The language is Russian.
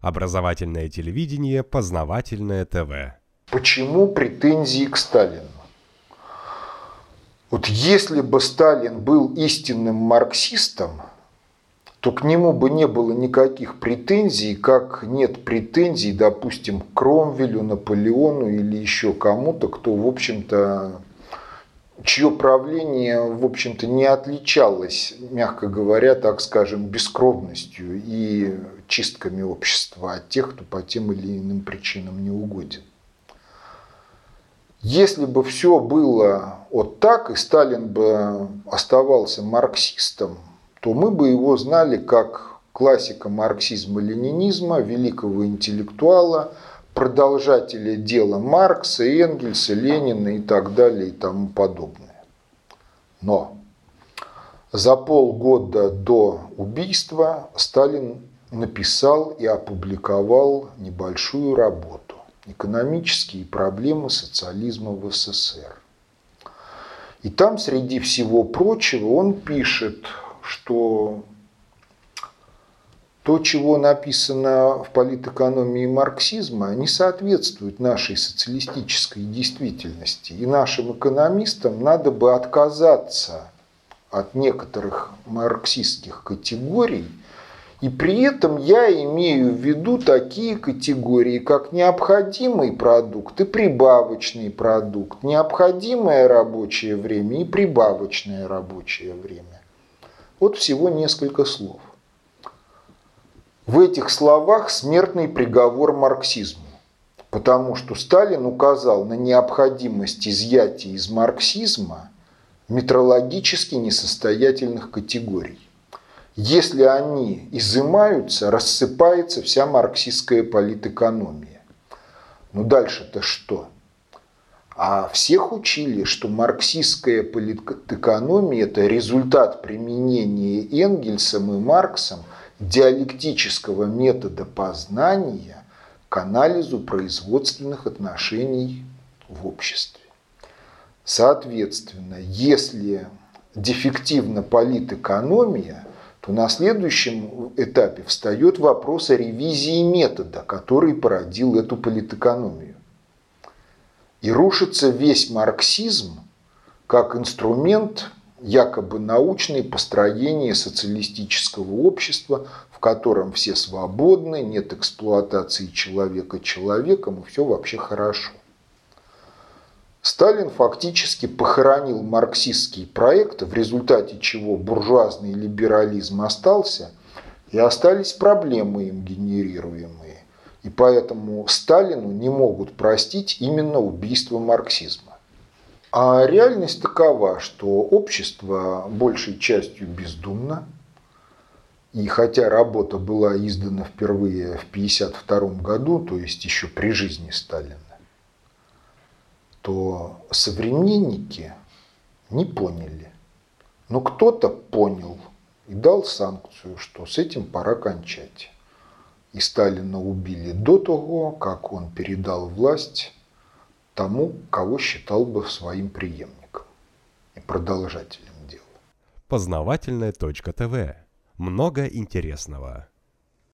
Образовательное телевидение, познавательное ТВ. Почему претензии к Сталину? Вот если бы Сталин был истинным марксистом, то к нему бы не было никаких претензий, как нет претензий, допустим, к Кромвелю, Наполеону или еще кому-то, кто, в общем-то, чье правление, в общем-то, не отличалось, мягко говоря, так скажем, бескровностью и чистками общества от тех, кто по тем или иным причинам не угоден. Если бы все было вот так, и Сталин бы оставался марксистом, то мы бы его знали как классика марксизма-ленинизма, великого интеллектуала, продолжателя дела Маркса, Энгельса, Ленина и так далее и тому подобное. Но за полгода до убийства Сталин написал и опубликовал небольшую работу «Экономические проблемы социализма в СССР». И там, среди всего прочего, он пишет, что то, чего написано в политэкономии марксизма, не соответствует нашей социалистической действительности. И нашим экономистам надо бы отказаться от некоторых марксистских категорий – и при этом я имею в виду такие категории, как необходимый продукт и прибавочный продукт, необходимое рабочее время и прибавочное рабочее время. Вот всего несколько слов. В этих словах смертный приговор марксизму, потому что Сталин указал на необходимость изъятия из марксизма метрологически несостоятельных категорий. Если они изымаются, рассыпается вся марксистская политэкономия. Ну дальше-то что? А всех учили, что марксистская политэкономия – это результат применения Энгельсом и Марксом диалектического метода познания к анализу производственных отношений в обществе. Соответственно, если дефективна политэкономия, то на следующем этапе встает вопрос о ревизии метода, который породил эту политэкономию. И рушится весь марксизм как инструмент якобы научное построение социалистического общества, в котором все свободны, нет эксплуатации человека человеком, и все вообще хорошо. Сталин фактически похоронил марксистский проект, в результате чего буржуазный либерализм остался, и остались проблемы им генерируемые. И поэтому Сталину не могут простить именно убийство марксизма. А реальность такова, что общество большей частью бездумно, и хотя работа была издана впервые в 1952 году, то есть еще при жизни Сталина, что современники не поняли. Но кто-то понял и дал санкцию, что с этим пора кончать. И Сталина убили до того, как он передал власть тому, кого считал бы своим преемником и продолжателем дела. Познавательная точка ТВ. Много интересного.